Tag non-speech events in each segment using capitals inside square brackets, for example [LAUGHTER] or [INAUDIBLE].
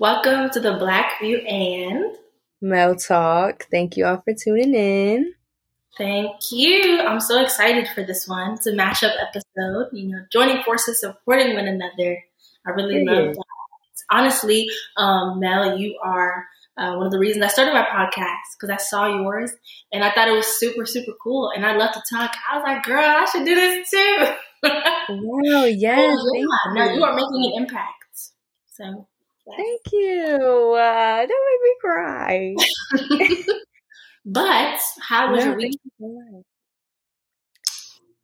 Welcome to the Black View and MELTalk. Thank you all for tuning in. Thank you. I'm so excited for this one. It's a mashup episode, you know, joining forces, supporting one another. I really love that. Honestly, um, Mel, you are uh, one of the reasons I started my podcast because I saw yours and I thought it was super, super cool. And I love to talk. I was like, girl, I should do this too. [LAUGHS] wow, yes. Oh, yeah. No, you are making an impact. So. Thank you. Uh, don't make me cry. [LAUGHS] but how was your week?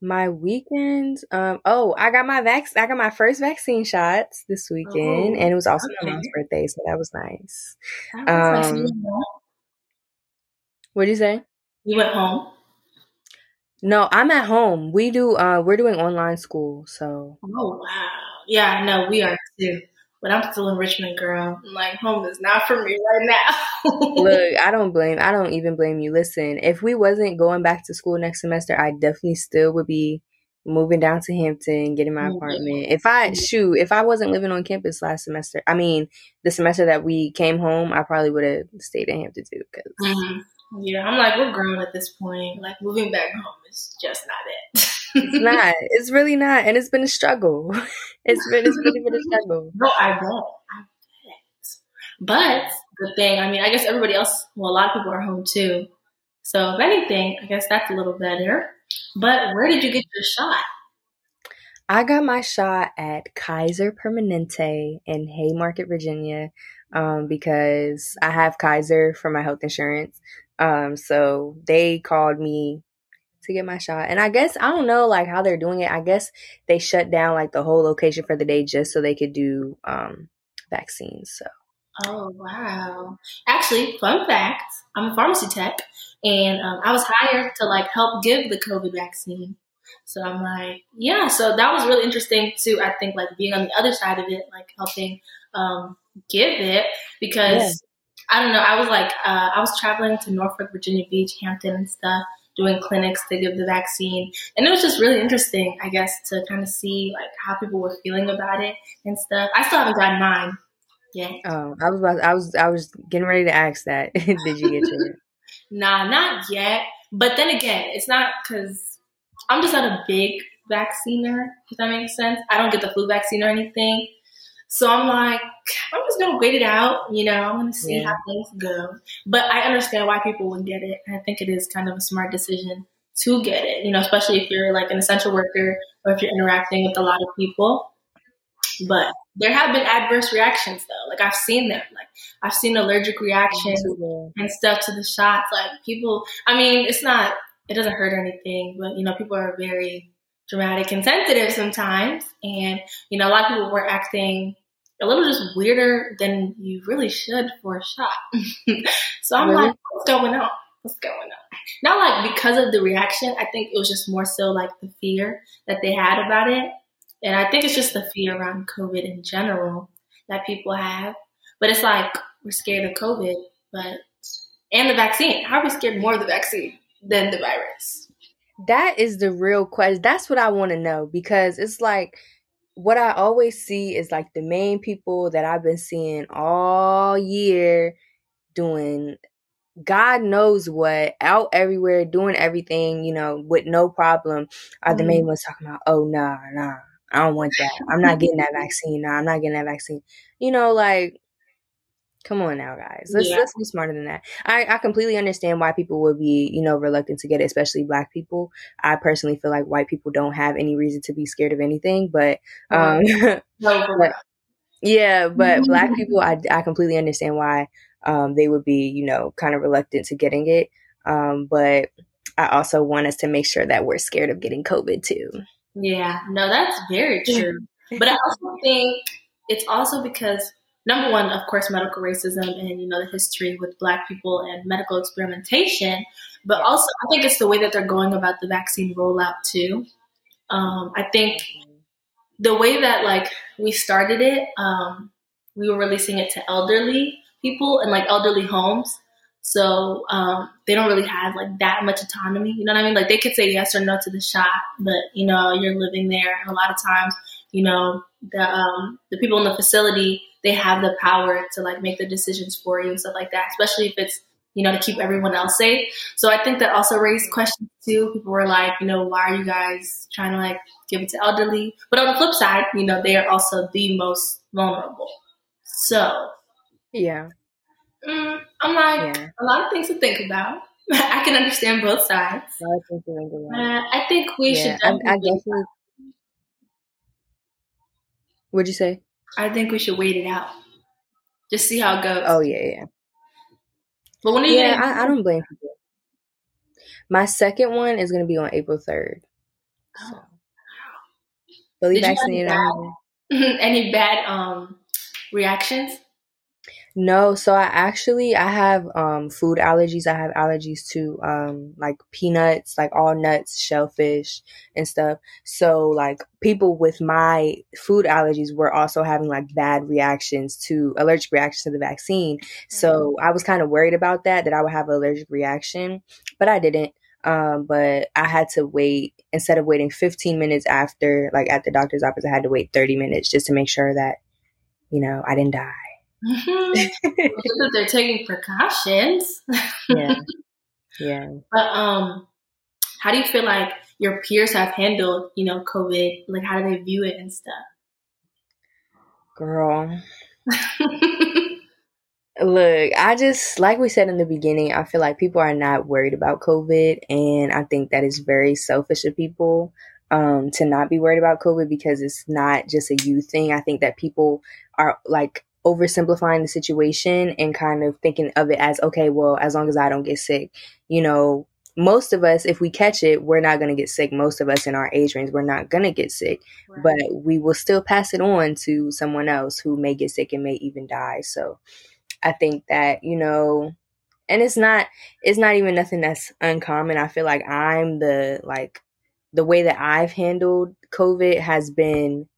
My weekend, um, oh, I got my vac, I got my first vaccine shots this weekend, oh, and it was also okay. my mom's birthday, so that was nice. That was um, nice. What did you say? You went home. No, I'm at home. We do. Uh, we're doing online school, so. Oh wow! Yeah, no, we are too. But I'm still in Richmond, girl. I'm like, home is not for me right now. [LAUGHS] Look, I don't blame. I don't even blame you. Listen, if we wasn't going back to school next semester, I definitely still would be moving down to Hampton, getting my mm-hmm. apartment. If I shoot, if I wasn't living on campus last semester, I mean, the semester that we came home, I probably would have stayed in Hampton too. Cause mm-hmm. yeah, I'm like, we're grown at this point. Like moving back home is just not it [LAUGHS] it's not. It's really not, and it's been a struggle. [LAUGHS] It's been it's really been a struggle. [LAUGHS] No, I bet. I bet. But the thing, I mean, I guess everybody else, well, a lot of people are home too. So if anything, I guess that's a little better. But where did you get your shot? I got my shot at Kaiser Permanente in Haymarket, Virginia, um, because I have Kaiser for my health insurance. Um, so they called me to get my shot. And I guess I don't know like how they're doing it. I guess they shut down like the whole location for the day just so they could do um vaccines. So Oh wow. Actually, fun fact, I'm a pharmacy tech and um, I was hired to like help give the COVID vaccine. So I'm like, yeah, so that was really interesting too. I think like being on the other side of it, like helping um, give it because yeah. I don't know. I was like, uh, I was traveling to Norfolk, Virginia Beach, Hampton, and stuff, doing clinics to give the vaccine. And it was just really interesting, I guess, to kind of see like how people were feeling about it and stuff. I still haven't gotten mine yet. Oh, I was about, I was I was getting ready to ask that. [LAUGHS] Did you get yours? [LAUGHS] nah, not yet. But then again, it's not because I'm just not a big vacciner. If that makes sense, I don't get the flu vaccine or anything. So I'm like, I'm just gonna wait it out. You know, I'm gonna see yeah. how things go. But I understand why people would get it. I think it is kind of a smart decision to get it. You know, especially if you're like an essential worker or if you're interacting with a lot of people. But there have been adverse reactions though. Like I've seen them. Like I've seen allergic reactions and stuff to the shots. Like people. I mean, it's not. It doesn't hurt anything, but you know, people are very dramatic and sensitive sometimes. And, you know, a lot of people were acting a little just weirder than you really should for a shot. [LAUGHS] so I'm really? like, what's going on? What's going on? Not like because of the reaction. I think it was just more so like the fear that they had about it. And I think it's just the fear around COVID in general that people have. But it's like we're scared of COVID, but and the vaccine. How are we scared more of the vaccine than the virus? That is the real question. That's what I want to know because it's like what I always see is like the main people that I've been seeing all year doing God knows what out everywhere doing everything, you know, with no problem are the main mm-hmm. ones talking about, oh nah, nah, I don't want that. I'm not getting that vaccine. Nah, I'm not getting that vaccine. You know, like Come on now, guys. Let's yeah. let's be smarter than that. I, I completely understand why people would be, you know, reluctant to get it, especially black people. I personally feel like white people don't have any reason to be scared of anything, but um [LAUGHS] but, yeah, but black [LAUGHS] people I I completely understand why um they would be, you know, kind of reluctant to getting it. Um but I also want us to make sure that we're scared of getting COVID too. Yeah, no, that's very [LAUGHS] true. but I also think it's also because number one, of course, medical racism and you know the history with Black people and medical experimentation, but also I think it's the way that they're going about the vaccine rollout too. Um, I think the way that like we started it, um, we were releasing it to elderly people and like elderly homes. So um, they don't really have like that much autonomy. You know what I mean? Like they could say yes or no to the shot, but you know you're living there, and a lot of times, you know the um, the people in the facility they have the power to like make the decisions for you and stuff like that, especially if it's you know to keep everyone else safe. So I think that also raised questions too. People were like, you know, why are you guys trying to like give it to elderly? But on the flip side, you know, they are also the most vulnerable. So yeah, mm, I'm like yeah. a lot of things to think about. [LAUGHS] I can understand both sides. Uh, I think we yeah, should. I, I definitely. What'd you say? I think we should wait it out. Just see how it goes. Oh yeah, yeah. But when are you? Yeah, I, I, don't blame people. My second one is going to be on April third. So. Oh. Fully vaccinated. [LAUGHS] Any bad um reactions? No, so I actually I have um food allergies. I have allergies to um like peanuts, like all nuts, shellfish and stuff. So like people with my food allergies were also having like bad reactions to allergic reactions to the vaccine. So mm-hmm. I was kind of worried about that that I would have an allergic reaction, but I didn't. Um, but I had to wait instead of waiting 15 minutes after like at the doctor's office, I had to wait 30 minutes just to make sure that you know I didn't die. Mm-hmm. they're taking precautions. yeah. Yeah. [LAUGHS] But um how do you feel like your peers have handled, you know, COVID? Like how do they view it and stuff? Girl. [LAUGHS] Look, I just like we said in the beginning, I feel like people are not worried about COVID and I think that is very selfish of people um to not be worried about COVID because it's not just a you thing. I think that people are like oversimplifying the situation and kind of thinking of it as okay, well, as long as I don't get sick, you know, most of us, if we catch it, we're not going to get sick. Most of us in our age range, we're not going to get sick, right. but we will still pass it on to someone else who may get sick and may even die. So I think that, you know, and it's not, it's not even nothing that's uncommon. I feel like I'm the, like, the way that I've handled COVID has been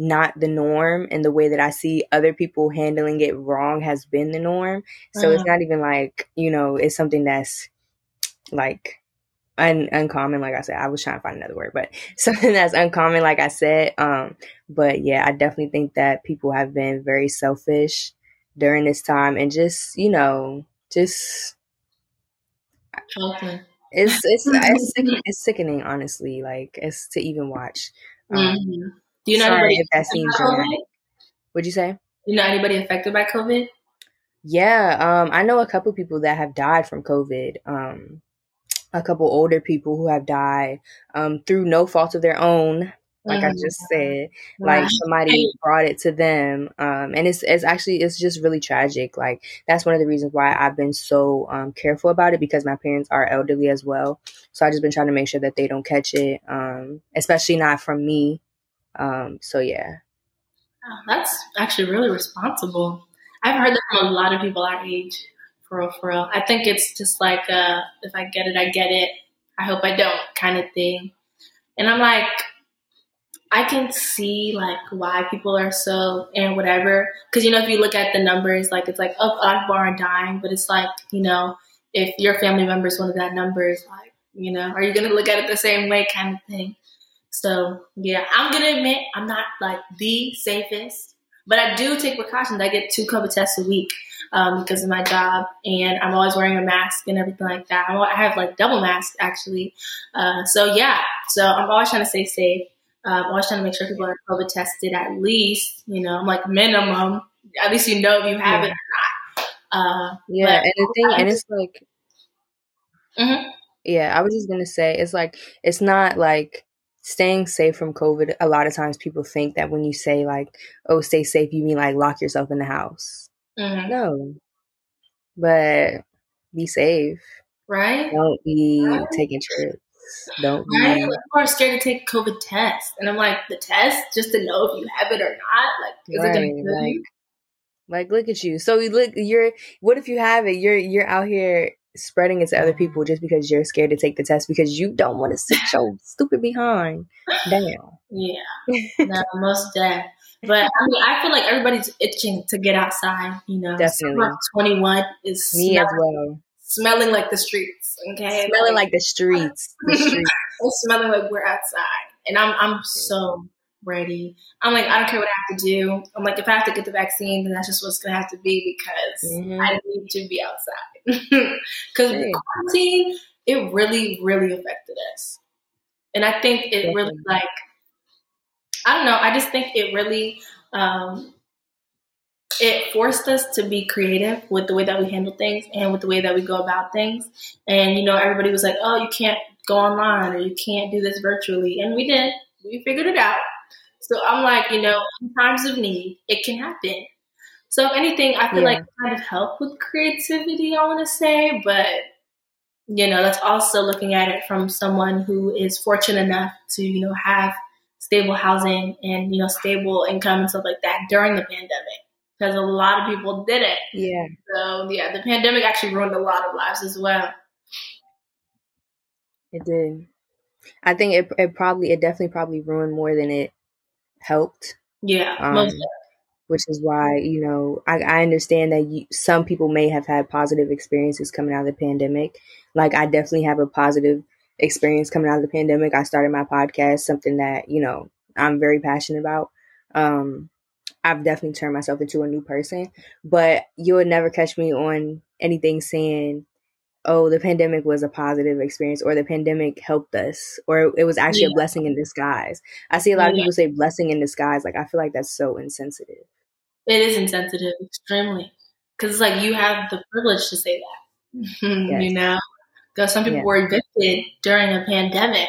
not the norm and the way that I see other people handling it wrong has been the norm. So uh-huh. it's not even like, you know, it's something that's like un- uncommon. Like I said, I was trying to find another word, but [LAUGHS] something that's uncommon, like I said. Um, but yeah, I definitely think that people have been very selfish during this time and just, you know, just. Okay. It's it's [LAUGHS] it's, sickening, it's sickening, honestly. Like it's to even watch. Um, mm-hmm. Do you know Sorry if that seems dramatic. What'd you say? You know anybody affected by COVID? Yeah, um, I know a couple people that have died from COVID. Um, a couple older people who have died um, through no fault of their own. Like mm-hmm. I just said, like somebody brought it to them, um, and it's it's actually it's just really tragic. Like that's one of the reasons why I've been so um, careful about it because my parents are elderly as well. So I just been trying to make sure that they don't catch it, um, especially not from me um, so yeah. Oh, that's actually really responsible. I've heard that from a lot of people our age, for real, for real. I think it's just like, uh, if I get it, I get it. I hope I don't kind of thing. And I'm like, I can see like why people are so and whatever. Cause you know, if you look at the numbers, like it's like, oh, Akbar and dying, but it's like, you know, if your family member is one of that numbers, like, you know, are you going to look at it the same way kind of thing? So yeah, I'm gonna admit I'm not like the safest, but I do take precautions. I get two COVID tests a week um, because of my job, and I'm always wearing a mask and everything like that. I'm, have like double mask actually. Uh, so yeah, so I'm always trying to stay safe. I'm always trying to make sure people are COVID tested at least. You know, I'm like minimum. At least you know if you have yeah. it or not. Uh, yeah, and the thing, and it's like, mm-hmm. yeah, I was just gonna say, it's like it's not like staying safe from COVID, a lot of times people think that when you say like, "Oh, stay safe," you mean like lock yourself in the house. Mm-hmm. No, but be safe. Right. Don't be right. taking trips. Don't right? be. People are scared to take COVID test, and I'm like, the test just to know if you have it or not. Like, is right. it gonna like, like, look at you. So you look. You're. What if you have it? You're. You're out here spreading it to other people just because you're scared to take the test because you don't want to sit your [LAUGHS] stupid behind down. Yeah, [LAUGHS] no, most dead. But I mean, I feel like everybody's itching to get outside. You know, definitely. Twenty one is me smelling, as well. Smelling like the streets. Okay, smelling like, like the streets. The [LAUGHS] streets. smelling like we're outside, and I'm I'm so ready. I'm like, I don't care what I have to do. I'm like, if I have to get the vaccine, then that's just what's gonna have to be because mm-hmm. I need to be outside. [LAUGHS] Because hey. quarantine, it really, really affected us. And I think it Definitely. really like I don't know, I just think it really um it forced us to be creative with the way that we handle things and with the way that we go about things. And you know, everybody was like, "Oh, you can't go online or you can't do this virtually," and we did. We figured it out. So I'm like, you know, in times of need, it can happen. So if anything, I feel yeah. like kind of help with creativity, I want to say, but you know, that's also looking at it from someone who is fortunate enough to, you know, have stable housing and, you know, stable income and stuff like that during the pandemic. Because a lot of people did it. Yeah. So yeah, the pandemic actually ruined a lot of lives as well. It did. I think it it probably it definitely probably ruined more than it helped. Yeah, um, which is why you know I, I understand that you, some people may have had positive experiences coming out of the pandemic. Like I definitely have a positive experience coming out of the pandemic. I started my podcast, something that you know I'm very passionate about. Um, I've definitely turned myself into a new person, but you would never catch me on anything saying oh, the pandemic was a positive experience or the pandemic helped us or it was actually yeah. a blessing in disguise. I see a lot of people say blessing in disguise. Like, I feel like that's so insensitive. It is insensitive, extremely. Because it's like you have the privilege to say that, [LAUGHS] yes. you know? Because some people yeah. were evicted during a pandemic,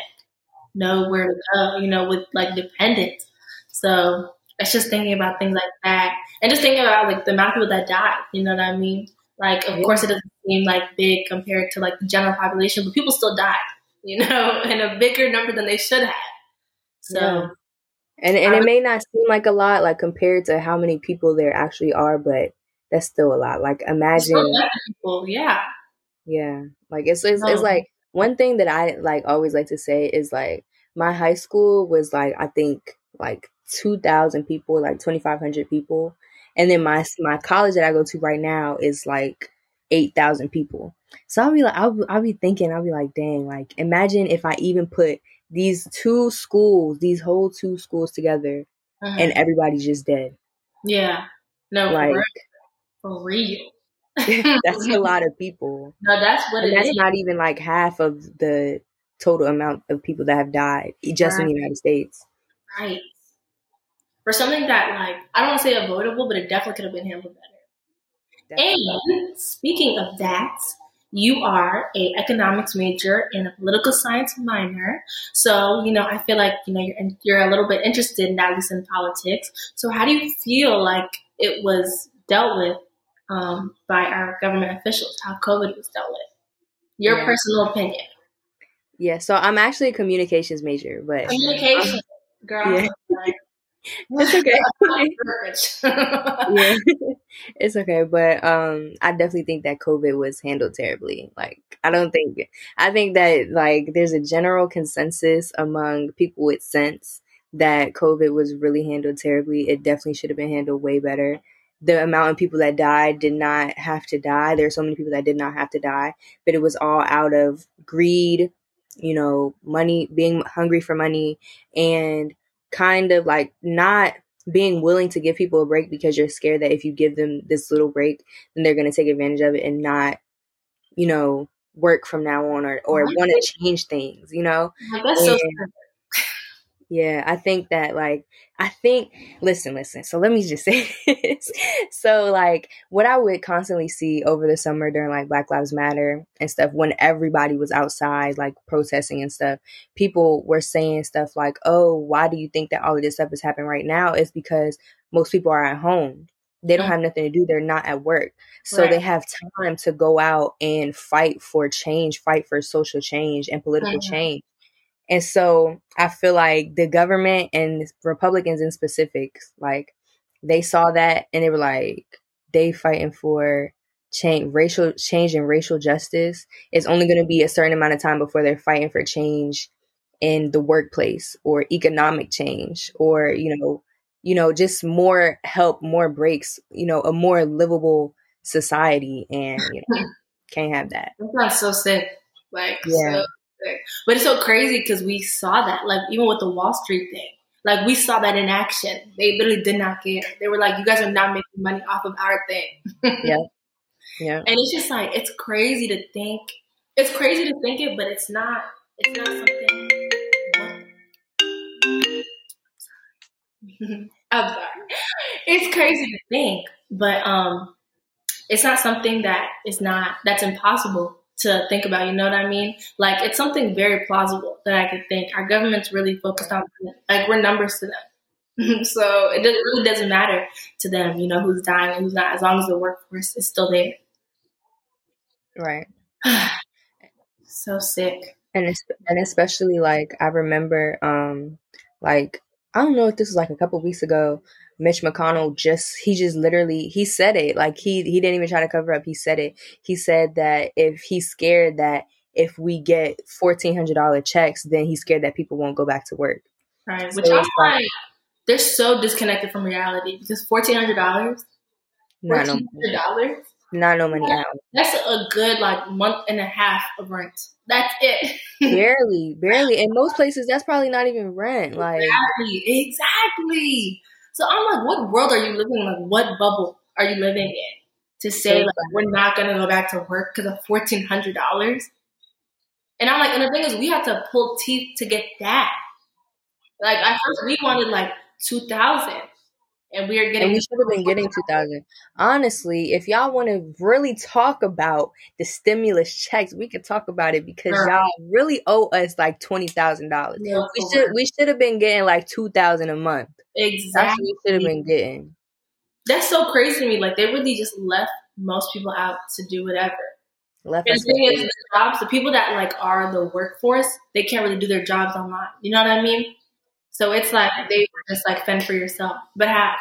nowhere to go, you know, with like dependents. So it's just thinking about things like that. And just thinking about like the amount of people that died, you know what I mean? Like, of yeah. course, it doesn't seem like big compared to like the general population, but people still died, you know, [LAUGHS] in a bigger number than they should have. So, yeah. and and it may not seem like a lot, like compared to how many people there actually are, but that's still a lot. Like, imagine people, yeah, yeah. Like it's it's, no. it's um, like one thing that I like always like to say is like my high school was like I think like two thousand people, like twenty five hundred people, and then my my college that I go to right now is like eight thousand people. So I'll be like, I'll, I'll be thinking, I'll be like, dang, like imagine if I even put these two schools, these whole two schools together, mm-hmm. and everybody's just dead. Yeah, no, like for real. [LAUGHS] that's a [LAUGHS] lot of people. No, that's what that's is. not even like half of the total amount of people that have died just right. in the United States. Right for something that like I don't want to say avoidable, but it definitely could have been handled better. Definitely. And speaking of that, you are a economics major and a political science minor. So, you know, I feel like, you know, you're, you're a little bit interested in at least in politics. So how do you feel like it was dealt with um, by our government officials, how COVID was dealt with? Your yeah. personal opinion. Yeah, so I'm actually a communications major, but communication, girl. Yeah. [LAUGHS] [LAUGHS] It's okay. [LAUGHS] yeah, [LAUGHS] it's okay. But um, I definitely think that COVID was handled terribly. Like, I don't think. I think that like there's a general consensus among people with sense that COVID was really handled terribly. It definitely should have been handled way better. The amount of people that died did not have to die. There are so many people that did not have to die, but it was all out of greed, you know, money, being hungry for money, and kind of like not being willing to give people a break because you're scared that if you give them this little break, then they're going to take advantage of it and not, you know, work from now on or, or want to change things, you know? That's and, so yeah, I think that like I think listen, listen. So let me just [LAUGHS] say this. so like what I would constantly see over the summer during like Black Lives Matter and stuff when everybody was outside like protesting and stuff, people were saying stuff like, "Oh, why do you think that all of this stuff is happening right now?" It's because most people are at home. They don't mm-hmm. have nothing to do. They're not at work. So right. they have time to go out and fight for change, fight for social change and political mm-hmm. change. And so I feel like the government and Republicans in specifics, like they saw that and they were like, they fighting for change, racial change and racial justice. It's only going to be a certain amount of time before they're fighting for change in the workplace or economic change or, you know, you know, just more help, more breaks, you know, a more livable society. And, you know, [LAUGHS] can't have that. That sounds so sick. Like, yeah. So but it's so crazy because we saw that, like even with the Wall Street thing, Like we saw that in action. They literally did not care. They were like, "You guys are not making money off of our thing." [LAUGHS] yeah, yeah. And it's just like it's crazy to think. It's crazy to think it, but it's not. It's not something. [LAUGHS] I'm sorry. It's crazy to think, but um, it's not something that is not that's impossible to think about. You know what I mean? Like it's something very plausible that I could think. Our government's really focused on like we're numbers to them, [LAUGHS] so it, really doesn't matter to them. You know who's dying and who's not, as long as the workforce is still there. Right. [SIGHS] so sick. And it's, and especially like I remember, um, like I don't know if this was like a couple weeks ago. Mitch McConnell just he just literally he said it like he he didn't even try to cover up. He said it. He said that if he's scared that if we get fourteen hundred dollar checks, then he's scared that people won't go back to work. Right, which I'm like, they're so disconnected from reality because fourteen hundred dollars, Not fourteen hundred dollars, not no money out. That's a good like month and a half of rent. That's it. [LAUGHS] barely, barely. In most places, that's probably not even rent. Like exactly, exactly. So I'm like, what world are you living in? Like, what bubble are you living in to say like we're not gonna go back to work because of fourteen hundred dollars? And I'm like, and the thing is, we have to pull teeth to get that. Like at first, we wanted like two thousand, and we are getting. And we should have been getting two thousand. Honestly, if y'all want to really talk about the stimulus checks, we could talk about it because sure. y'all really owe us like twenty thousand dollars. We should we should have been getting like two thousand a month. Exactly, That's we should have been getting. That's so crazy to me. Like they really just left most people out to do whatever. Left and the thing is, the jobs, the people that like are the workforce, they can't really do their jobs online. You know what I mean? So it's like they were just like fend for yourself. But how?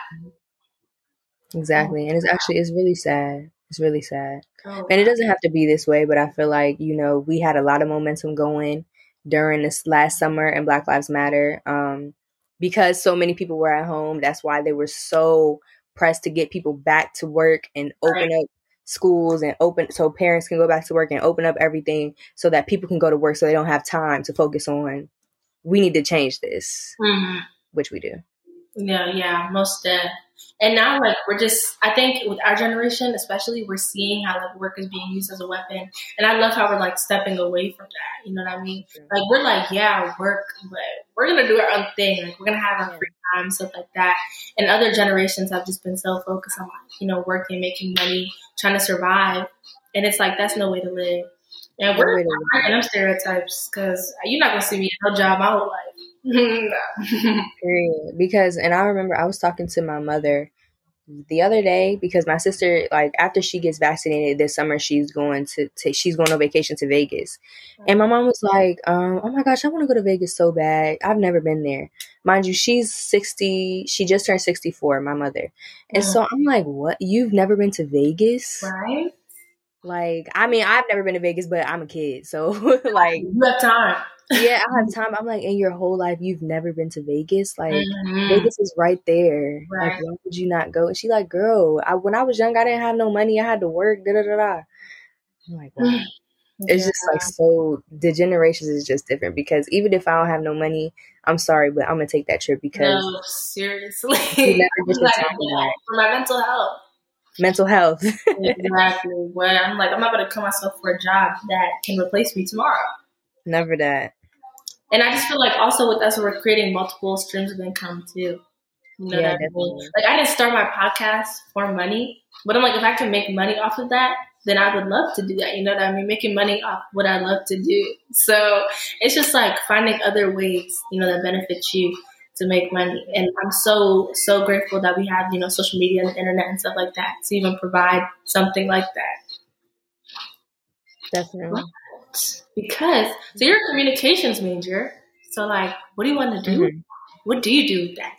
Exactly. And it's actually it's really sad. It's really sad. Oh, and it doesn't have to be this way, but I feel like, you know, we had a lot of momentum going during this last summer and Black Lives Matter. Um, because so many people were at home, that's why they were so pressed to get people back to work and open right. up schools and open so parents can go back to work and open up everything so that people can go to work so they don't have time to focus on we need to change this, mm-hmm. which we do. Yeah, yeah, most dead. And now, like, we're just, I think with our generation, especially, we're seeing how, like, work is being used as a weapon. And I love how we're, like, stepping away from that. You know what I mean? Like, we're like, yeah, work, but we're going to do our own thing. Like, we're going to have our free time, stuff like that. And other generations have just been so focused on, like, you know, working, making money, trying to survive. And it's like, that's no way to live. And we're breaking them stereotypes because you're not gonna see me in no job my whole life. [LAUGHS] Period. Because, and I remember I was talking to my mother the other day because my sister, like, after she gets vaccinated this summer, she's going to, to she's going on vacation to Vegas, and my mom was like, um, "Oh my gosh, I want to go to Vegas so bad. I've never been there." Mind you, she's sixty. She just turned sixty four. My mother, and so I'm like, "What? You've never been to Vegas?" Right like, I mean, I've never been to Vegas, but I'm a kid, so [LAUGHS] like, you have time. yeah, I have time. I'm like, in your whole life, you've never been to Vegas. Like, mm-hmm. Vegas is right there. Right. Like, why would you not go? And she like, girl, I, when I was young, I didn't have no money. I had to work. Da da da da. I'm like, wow. [SIGHS] It's just like so. The generations is just different because even if I don't have no money, I'm sorry, but I'm gonna take that trip because no, seriously, [LAUGHS] like, for my mental health mental health. [LAUGHS] exactly. Where I'm like, I'm not going to kill myself for a job that can replace me tomorrow. Never that. And I just feel like also with us, we're creating multiple streams of income too. You know yeah, I mean? Like I didn't start my podcast for money, but I'm like, if I can make money off of that, then I would love to do that. You know what I mean? Making money off what I love to do. So it's just like finding other ways, you know, that benefit you to make money. And I'm so, so grateful that we have, you know, social media and the internet and stuff like that to even provide something like that. Definitely. Because, so you're a communications major. So, like, what do you want to do? Mm-hmm. What do you do with that?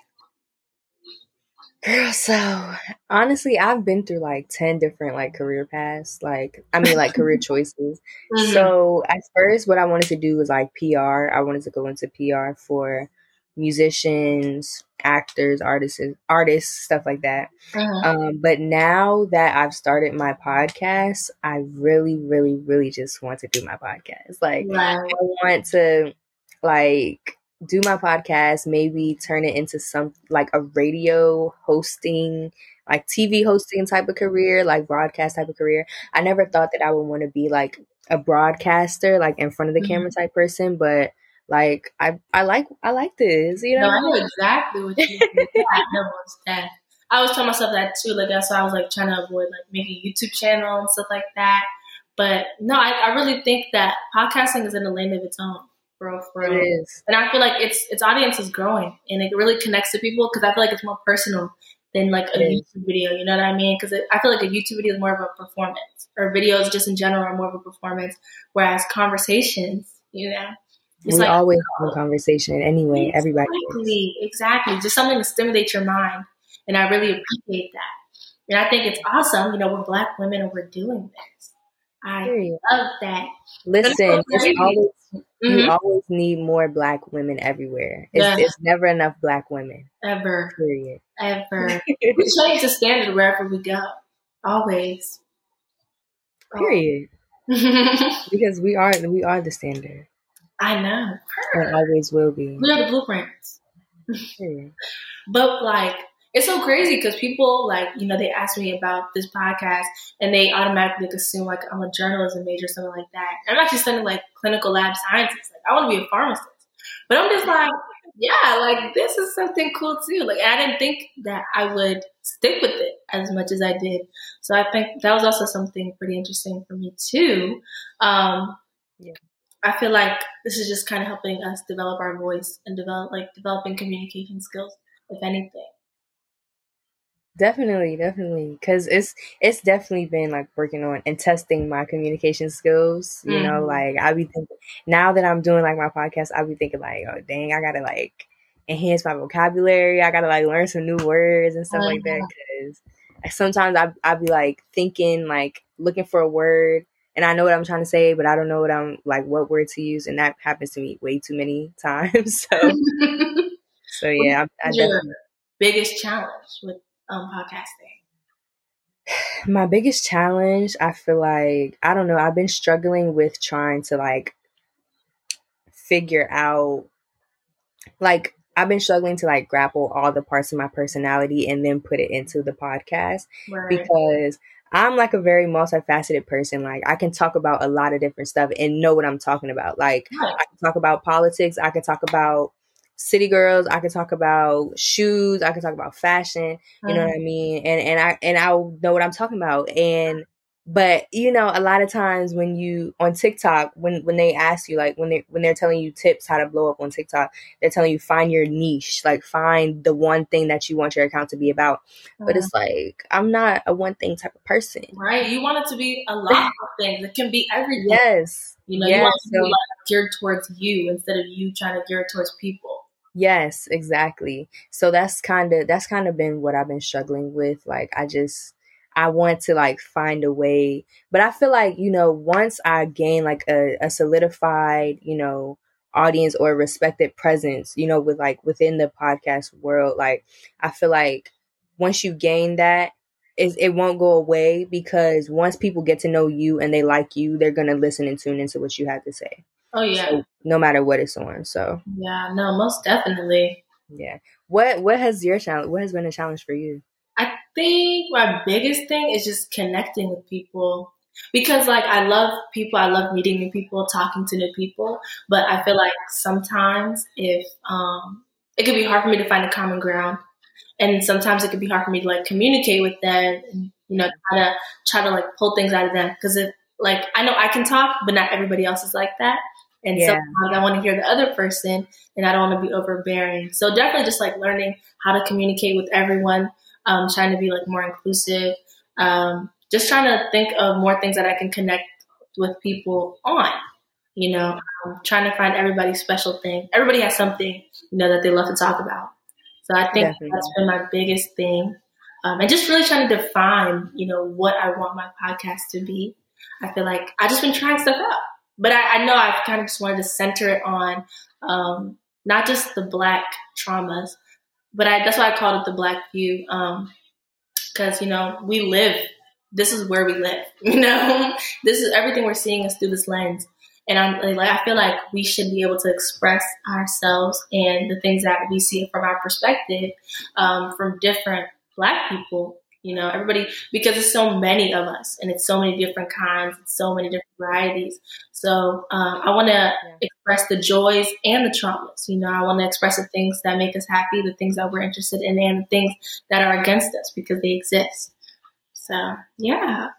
Girl, so honestly, I've been through like 10 different like career paths, like, I mean, like career [LAUGHS] choices. Mm-hmm. So, at first, what I wanted to do was like PR. I wanted to go into PR for musicians, actors, artists, artists, stuff like that. Uh-huh. Um, but now that I've started my podcast, I really, really, really just want to do my podcast. Like, I want to like do my podcast, maybe turn it into some like a radio hosting, like TV hosting type of career, like broadcast type of career. I never thought that I would want to be like a broadcaster, like in front of the mm-hmm. camera type person, but like I I like I like this, you know. No, I know exactly what you mean. I [LAUGHS] know that. I always tell myself that too. Like that's why I was like trying to avoid like making a YouTube channel and stuff like that. But no, I, I really think that podcasting is in a lane of its own for for It is. And I feel like its its audience is growing and it really connects to people because I feel like it's more personal than like a YouTube video. You know what I mean? Because I feel like a YouTube video is more of a performance, or videos just in general are more of a performance, whereas conversations, you know. It's we like, always have a conversation anyway. Exactly, everybody. Exactly, exactly. Just something to stimulate your mind, and I really appreciate that. And I think it's awesome. You know, we're Black women and we're doing this. I Period. love that. Listen, it's always Mm-hmm. You always need more black women everywhere. It's, yeah. it's never enough black women. Ever. Period. Ever. [LAUGHS] we change the standard wherever we go. Always. Period. [LAUGHS] because we are we are the standard. I know. And always will be. We are the blueprints. But like it's so crazy because people like you know they ask me about this podcast and they automatically assume like I'm a journalism major or something like that. I'm actually studying like clinical lab sciences. Like I want to be a pharmacist, but I'm just like, yeah, like this is something cool too. Like I didn't think that I would stick with it as much as I did. So I think that was also something pretty interesting for me too. Um, yeah. I feel like this is just kind of helping us develop our voice and develop like developing communication skills, if anything. Definitely, definitely, because it's it's definitely been like working on and testing my communication skills. You mm-hmm. know, like I be thinking now that I'm doing like my podcast, I be thinking like, oh dang, I gotta like enhance my vocabulary. I gotta like learn some new words and stuff mm-hmm. like that. Because uh-huh. sometimes I I be like thinking like looking for a word and I know what I'm trying to say, but I don't know what I'm like what word to use, and that happens to me way too many [LAUGHS] times. so, so yeah, I, I definitely biggest challenge with um, podcasting? [SIGHS] My biggest challenge, I feel like, I don't know, I've been struggling with trying to like figure out, like, I've been struggling to like grapple all the parts of my personality and then put it into the podcast right. because I'm like a very multifaceted person. Like I can talk about a lot of different stuff and know what I'm talking about. Like. I can talk about politics, I can talk about city girls. I can talk about shoes. I can talk about fashion. You know mm. what I mean? And and I and I know what I'm talking about. And but you know, a lot of times when you on TikTok, when when they ask you like when they when they're telling you tips how to blow up on TikTok, they're telling you find your niche, like find the one thing that you want your account to be about. Uh-huh. But it's like I'm not a one thing type of person. Right. You want it to be a [LAUGHS] lot of things. It can be everything. Yes. You know, yes. you want it to be like geared towards you instead of you trying to gear towards people. Yes, exactly. So that's kind of that's kind of been what I've been struggling with. Like I just I want to like find a way, but I feel like, you know, once I gain like a, a solidified, you know, audience or respected presence, you know, with like within the podcast world, like I feel like once you gain that, it, it won't go away because once people get to know you and they like you, they're gonna listen and tune into what you have to say. Oh yeah. So, no matter what it's on. So Yeah, no, most definitely. Yeah. What what has your challenge what has been a challenge for you? Think my biggest thing is just connecting with people. Because like I love people, I love meeting new people, talking to new people. But I feel like sometimes if um it could be hard for me to find a common ground. And sometimes it could be hard for me to like communicate with them and you know try to try to like pull things out of them because if like I know I can talk, but not everybody else is like that. And yeah. sometimes I want to hear the other person and I don't want to be overbearing. So definitely just like learning how to communicate with everyone, um, trying to be like more inclusive, um, just trying to think of more things that I can connect with people on, you know, um, trying to find everybody's special thing. Everybody has something, you know, that they love to talk about. So I think definitely. that's been my biggest thing. Um, and just really trying to define, you know, what I want my podcast to be. I feel like I just been trying stuff out but I, I know I kind of just wanted to center it on um, not just the black traumas, but I, that's why I called it the black view. Because, um, you know, we live, this is where we live, [LAUGHS] you know, this is everything we're seeing is through this lens. And I'm like, I feel like we should be able to express ourselves and the things that we see from our perspective um, from different Black people. You know, everybody because there's so many of us, and it's so many different kinds, so many different varieties. So um, I want to yeah. express the joys and the traumas. You know, I want to express the things that make us happy, the things that we're interested in, and the things that are against us because they exist. So yeah,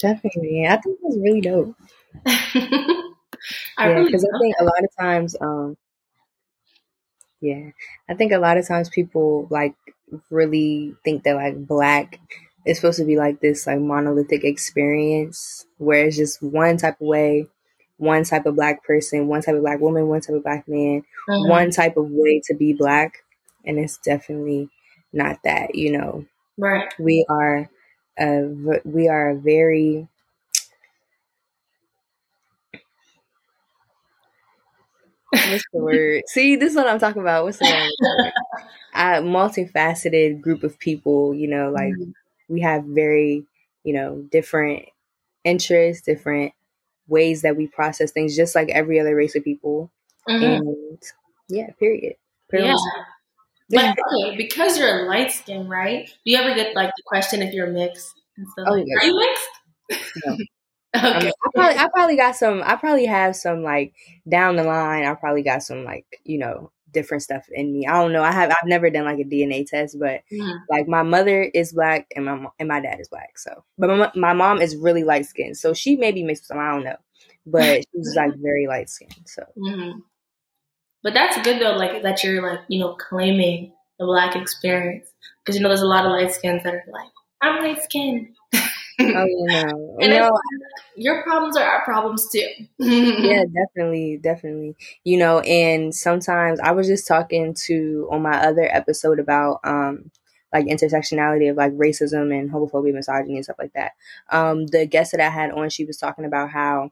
definitely. I think that's really dope. [LAUGHS] yeah, because I think a lot of times, um, yeah, I think a lot of times people like really think that like black is supposed to be like this like monolithic experience where it's just one type of way, one type of black person, one type of black woman, one type of black man, mm-hmm. one type of way to be black, and it's definitely not that. You know, right? We are, a, we are a very What's the word? See, this is what I'm talking about. What's the word? [LAUGHS] A multifaceted group of people, you know, like mm-hmm. we have very, you know, different interests, different ways that we process things, just like every other race of people. Mm-hmm. And yeah, period. period. Yeah. [LAUGHS] But okay, because you're a light skin, right? Do you ever get like the question if you're mixed and stuff? Oh, yeah. Are you mixed? No. [LAUGHS] Okay. I, mean, I, probably, I probably got some. I probably have some like down the line. I probably got some like you know different stuff in me. I don't know. I have. I've never done like a DNA test, but mm. like my mother is black and my and my dad is black. So, but my my mom is really light skinned, so she may be mixed with some. I don't know, but [LAUGHS] she's like very light skinned. So, mm-hmm. but that's good though. Like that you're like you know claiming the black experience because you know there's a lot of light skins that are like I'm light skinned [LAUGHS] oh, [LAUGHS] and you know, your problems are our problems too. yeah, [LAUGHS] definitely, definitely. You know, and sometimes I was just talking to on my other episode about um like intersectionality of like racism and homophobia, misogyny, and stuff like that. Um, the guest that I had on, she was talking about how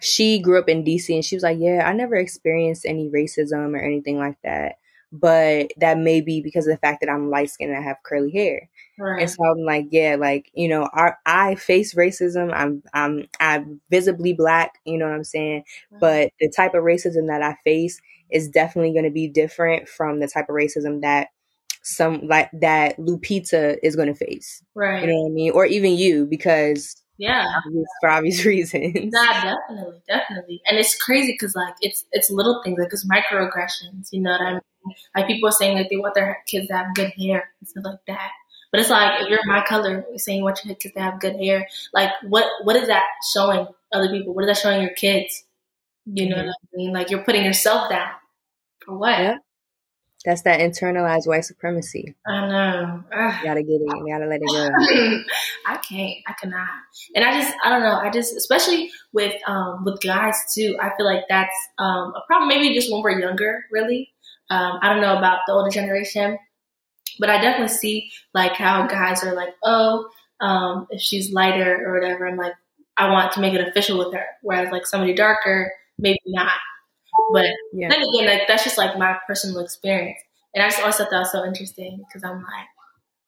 she grew up in DC and she was like, Yeah, I never experienced any racism or anything like that but that may be because of the fact that I'm light skinned and I have curly hair. Right. And so I'm like, yeah, like you know, I, I face racism. I'm I'm I'm visibly black. You know what I'm saying? Right. But the type of racism that I face is definitely going to be different from the type of racism that some like that Lupita is going to face. Right. You know what I mean? Or even you, because yeah, obvious, for obvious [LAUGHS] reasons. Yeah, definitely, definitely. And it's crazy because like it's it's little things like it's microaggressions. You know what I mean? Like people are saying like they want their kids to have good hair and stuff like that. But it's like if you're my color, you're saying you want your kids to have good hair. Like what what is that showing other people? What is that showing your kids? You know mm-hmm. what I mean? Like you're putting yourself down for what? Yeah. That's that internalized white supremacy. I know. Ugh. You gotta get it. You gotta let it go. [LAUGHS] I can't. I cannot. And I just, I don't know. I just, especially with um with guys too. I feel like that's um a problem. Maybe just when we're younger, really. Um, I don't know about the older generation, but I definitely see like how guys are like, oh, um, if she's lighter or whatever, I'm like, I want to make it official with her. Whereas like somebody darker, maybe not. But yeah. then again, like that's just like my personal experience. And I just always thought that was so interesting because I'm like,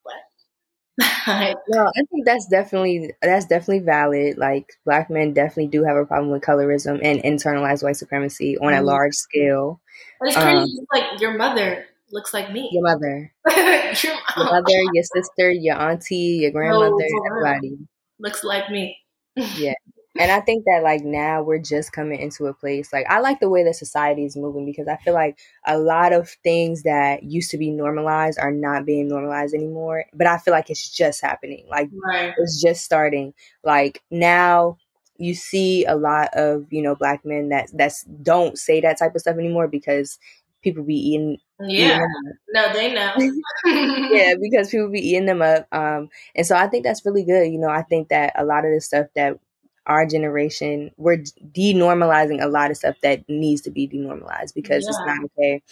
what? [LAUGHS] no, I think that's definitely that's definitely valid. Like black men definitely do have a problem with colorism and internalized white supremacy on mm-hmm. a large scale. But it's crazy, um, like your mother looks like me. Your mother. [LAUGHS] your, your, mother, your sister, your auntie, your grandmother, oh, everybody. Looks like me. [LAUGHS] yeah. And I think that like now we're just coming into a place like I like the way that society is moving because I feel like a lot of things that used to be normalized are not being normalized anymore. But I feel like it's just happening. Like right. it's just starting. Like now you see a lot of, you know, black men that that's don't say that type of stuff anymore because people be eating yeah. No, they know. [LAUGHS] yeah, because people be eating them up. Um, and so I think that's really good. You know, I think that a lot of the stuff that our generation, we're denormalizing a lot of stuff that needs to be denormalized because yeah. it's not okay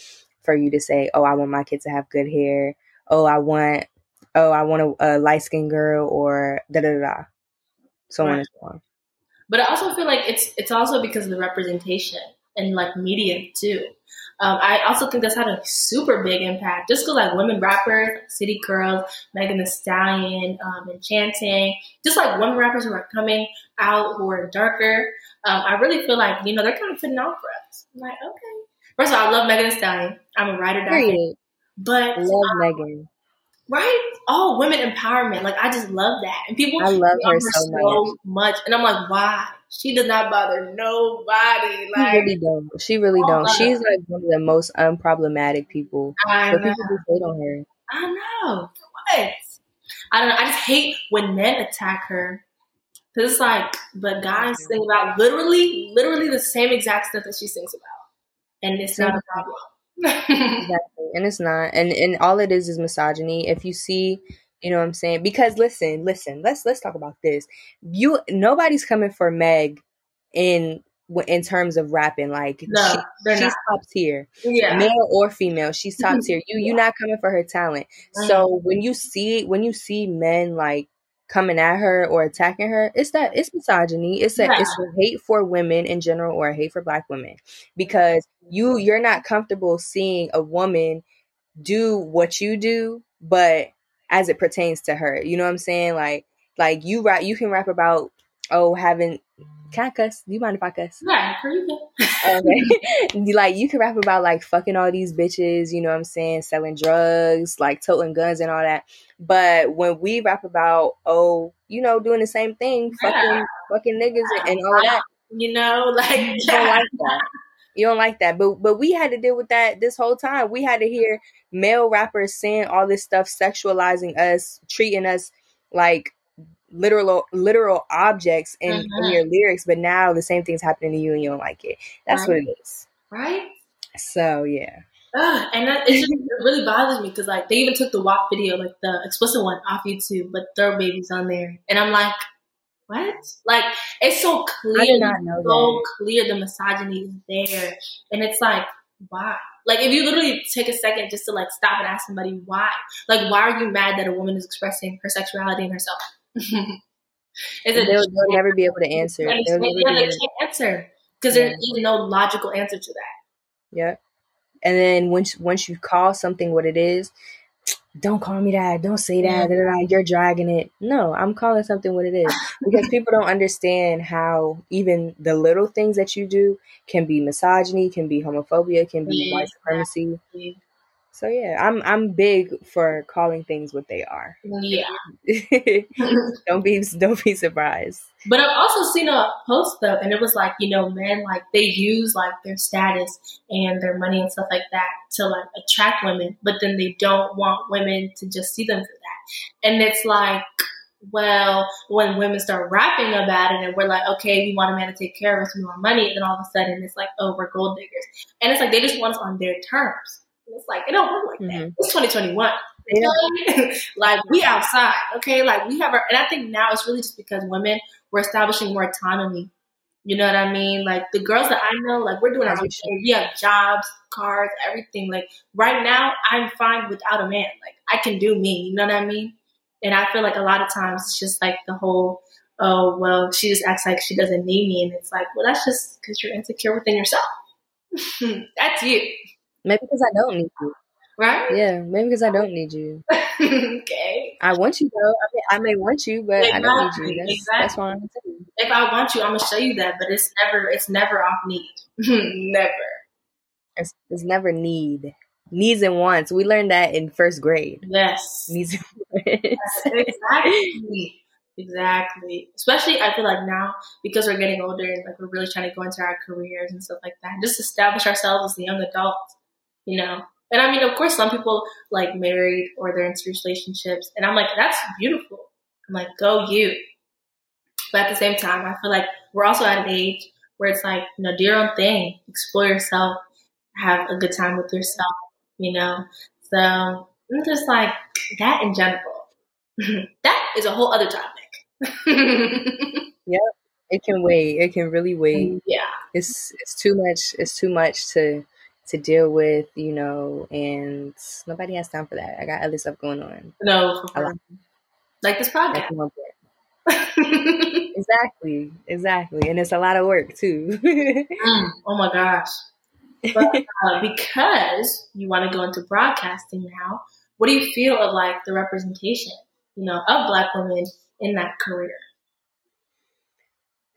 for you to say, "Oh, I want my kids to have good hair." Oh, I want, oh, I want a, a light skinned girl, or da da da, so right. on and so on. But I also feel like it's it's also because of the representation. and like media too. Um, I also think that's had a super big impact just because like women rappers, like City Girls, Megan Thee Stallion, um, Enchanting, just like women rappers who are coming out who are darker. Um, I really feel like, you know, they're kind of putting out for us. I'm like, okay. First of all, I love Megan Thee Stallion. I'm a writer. But love um, Megan. Right? Oh, women empowerment. Like I just love that. And people I love her, her so, so much. And I'm like, why? She does not bother nobody. Like she really don't. She really oh don't. She's like one of the most unproblematic people. I but know. people just hate on her. I know. What? I don't know. I just hate when men attack her. Cause it's like, but guys sing about literally, literally the same exact stuff that she sings about, and it's not a problem. Exactly, and it's not, and and all it is is misogyny. If you see you know what I'm saying? Because listen, listen, let's let's talk about this. You nobody's coming for Meg in in terms of rapping. Like no, she, she's not. top tier, yeah. male or female. She's top [LAUGHS] tier. You you're not coming for her talent. Mm-hmm. So when you see when you see men like coming at her or attacking her, it's that it's misogyny. It's a yeah. it's a hate for women in general or a hate for black women because you you're not comfortable seeing a woman do what you do, but as it pertains to her. You know what I'm saying? Like like you rap you can rap about oh having can I cuss? Do you mind if I cuss? Yeah, [LAUGHS] okay. [LAUGHS] like you can rap about like fucking all these bitches, you know what I'm saying, selling drugs, like toting guns and all that. But when we rap about oh, you know, doing the same thing, fucking yeah. fucking niggas and all that. You know, [LAUGHS] like you don't like that. You don't like that. But but we had to deal with that this whole time. We had to hear male rappers saying all this stuff, sexualizing us, treating us like literal literal objects in, mm-hmm. in your lyrics, but now the same thing's happening to you and you don't like it. That's right. what it is. Right? So yeah. And that, it, just, it really bothers me because like they even took the WAP video, like the explicit one, off YouTube, but Third Baby's on there, and I'm like, what? Like it's so clear, I did not know so that. clear the misogyny is there, and it's like why? Like if you literally take a second just to like stop and ask somebody why, like why are you mad that a woman is expressing her sexuality and herself? [LAUGHS] is it? They'll, they'll, never be able to answer. They'll never yeah, they can't answer because yeah. there's no logical answer to that. Yeah. And then once once you call something what it is, don't call me that. Don't say that. You're dragging it. No, I'm calling something what it is because [LAUGHS] people don't understand how even the little things that you do can be misogyny, can be homophobia, can be yeah, white supremacy. Exactly. So yeah, I'm I'm big for calling things what they are. Yeah. [LAUGHS] don't be don't be surprised. But I've also seen a post though, and it was like you know men like they use like their status and their money and stuff like that to like attract women, but then they don't want women to just see them for that. And it's like well, when women start rapping about it and we're like, okay, we want a man to take care of us, we want money, and then all of a sudden it's like, oh, we're gold diggers. And it's like they just want us on their terms. It's like it don't work like mm-hmm. that. It's 2021. [LAUGHS] like we outside, okay? Like we have our, and I think now it's really just because women we're establishing more autonomy. You know what I mean? Like the girls that I know, like we're doing our. We have jobs, cars, everything. Like right now, I'm fine without a man. Like I can do me. You know what I mean? And I feel like a lot of times it's just like the whole, oh well, she just acts like she doesn't need me, and it's like, well, that's just because you're insecure within yourself. [LAUGHS] that's you. Maybe because I don't need you. Right? Yeah, maybe because I don't need you. [LAUGHS] okay. I want you though. I, mean, I may want you, but exactly. I don't need you. That's, exactly. that's what I'm saying. If I want you, I'm gonna show you that. But it's never, it's never off need. [LAUGHS] never. It's, it's never need. Needs and wants. We learned that in first grade. Yes. Needs and [LAUGHS] wants. exactly. Exactly. Especially, I feel like now because we're getting older and like we're really trying to go into our careers and stuff like that, just establish ourselves as a young adult, you know. And I mean, of course, some people like married or they're in serious relationships, and I'm like, that's beautiful. I'm like, go you. But at the same time, I feel like we're also at an age where it's like, you know, do your own thing, explore yourself, have a good time with yourself, you know. So I'm just like that in general. [LAUGHS] that is a whole other topic. [LAUGHS] yep. It can wait. It can really wait. Yeah. It's it's too much it's too much to to deal with, you know, and nobody has time for that. I got other stuff going on. No, like this podcast. [LAUGHS] exactly, exactly, and it's a lot of work too. mm, oh my gosh! But [LAUGHS] uh, because you want to go into broadcasting now, what do you feel of like the representation, you know, of Black women in that career?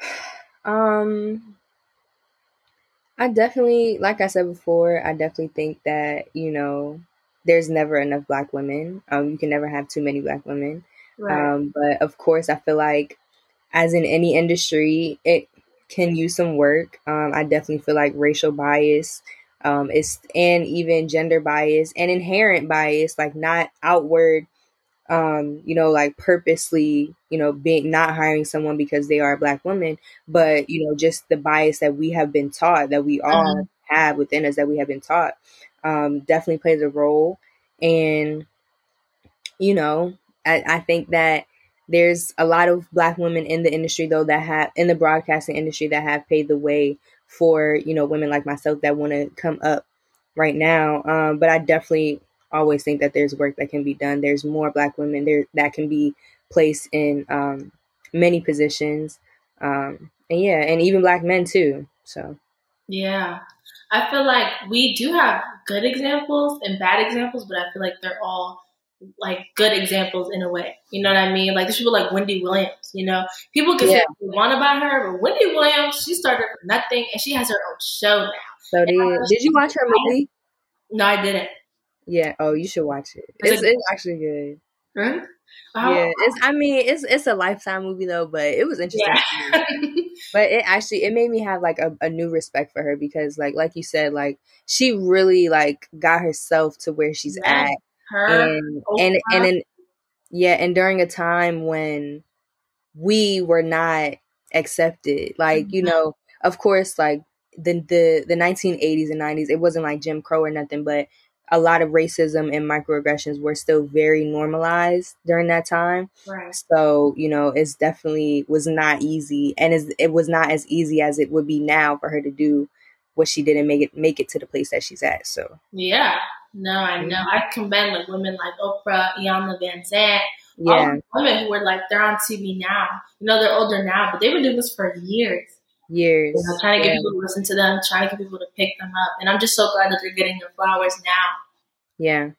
[SIGHS] Um, I definitely, like I said before, I definitely think that you know there's never enough Black women. Um, you can never have too many Black women. Right. Um, but of course, I feel like as in any industry, it can use some work. Um, I definitely feel like racial bias um, is and even gender bias and inherent bias, like not outward, um, you know, like purposely, you know, being not hiring someone because they are a black woman, but you know, just the bias that we have been taught that we all mm-hmm. have within us that we have been taught, um, definitely plays a role. And you know, I, I think that there's a lot of black women in the industry though that have in the broadcasting industry that have paved the way for you know women like myself that want to come up right now um, but i definitely always think that there's work that can be done there's more black women there that can be placed in um, many positions um, and yeah and even black men too so yeah i feel like we do have good examples and bad examples but i feel like they're all like good examples in a way. You know what I mean? Like there's people like Wendy Williams, you know. People can yeah. say what they want about her, but Wendy Williams, she started from nothing and she has her own show now. So did, did you watch her movie? No, I didn't. Yeah. Oh, you should watch it. It's, it's actually good. Oh. Yeah, it's. I mean, it's it's a lifetime movie though, but it was interesting. Yeah. [LAUGHS] but it actually it made me have like a, a, new respect for her because like like you said, like she really like got herself to where she's yeah. at her and and, and in, yeah and during a time when we were not accepted like mm-hmm. you know of course like the the the 1980s and 90s it wasn't like jim crow or nothing but a lot of racism and microaggressions were still very normalized during that time right. so you know it's definitely was not easy and it was not as easy as it would be now for her to do what she did and make it make it to the place that she's at so yeah no, I know. I commend like women like Oprah, Iyanla Vanzant, yeah. all women who are like they're on TV now. You know, they're older now, but they've been doing this for years. Years. You know, trying to get yeah. people to listen to them, trying to get people to pick them up. And I'm just so glad that they're getting their flowers now. Yeah.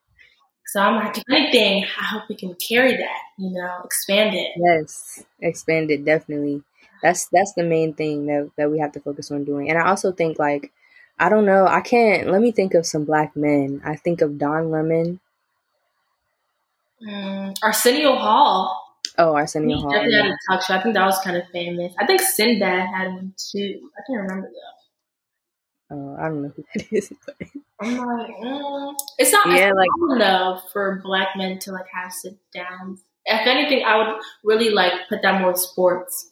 So I'm like, if anything, I hope we can carry that, you know, expand it. Yes. Expand it, definitely. That's that's the main thing that, that we have to focus on doing. And I also think like I don't know. I can't. Let me think of some black men. I think of Don Lemon. Mm, Arsenio Hall. Oh, Arsenio Hall. Definitely had a talk show. I think that was kind of famous. I think Sinbad had one too. I can't remember though. Oh, I don't know who that [LAUGHS] is. I'm like, mm, it's not yeah, like enough for black men to like have sit downs. If anything, I would really like put that more sports.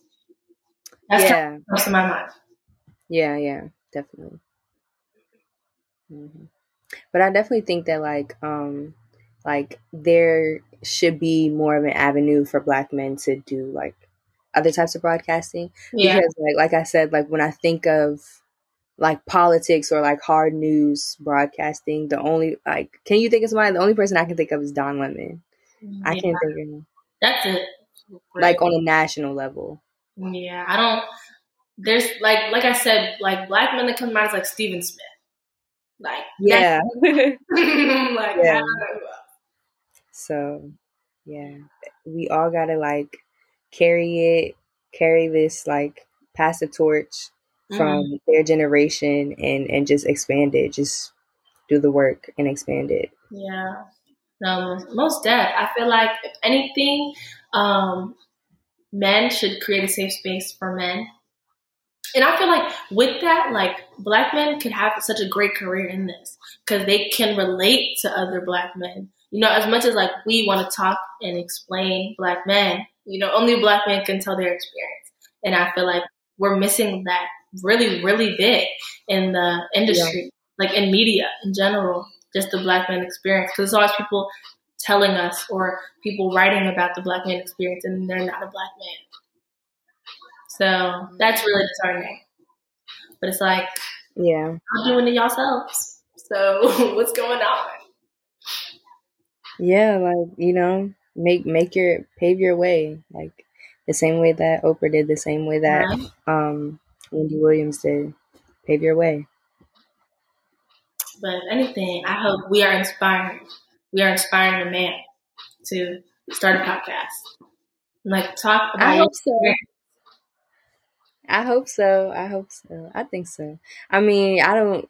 That's yeah. comes to my mind. Yeah, yeah, definitely. Mm-hmm. But I definitely think that like um like there should be more of an avenue for black men to do like other types of broadcasting. Yeah. because like like I said like when I think of like politics or like hard news broadcasting the only like can you think of somebody? The only person I can think of is Don Lemon. Yeah. I can't think of him. That's it like on a national level. Yeah I don't there's like like I said like black men that come out is like Stephen Smith. Like yeah, [LAUGHS] [LAUGHS] like yeah. So yeah, we all gotta like carry it, carry this like pass the torch from mm-hmm. their generation and and just expand it. Just do the work and expand it. Yeah. No, most deaf. I feel like if anything, um, men should create a safe space for men and I feel like with that, like black men could have such a great career in this because they can relate to other black men. You know, as much as like we want to talk and explain black men, you know, only black men can tell their experience. And I feel like we're missing that really, really big in the industry, yeah. like in media in general, just the black man experience. Because there's always people telling us or people writing about the black man experience and they're not a black man. So that's really disheartening. But it's like, yeah, I'm doing it yourselves. So [LAUGHS] what's going on? Yeah, like you know, make make your pave your way. Like the same way that Oprah did, the same way that Right. um, Wendy Williams did. Pave your way. But if anything, I hope we are inspiring. We are inspiring a man to start a podcast. Like talk about I your hope so. experience. I hope so. I hope so. I think so. I mean, I don't.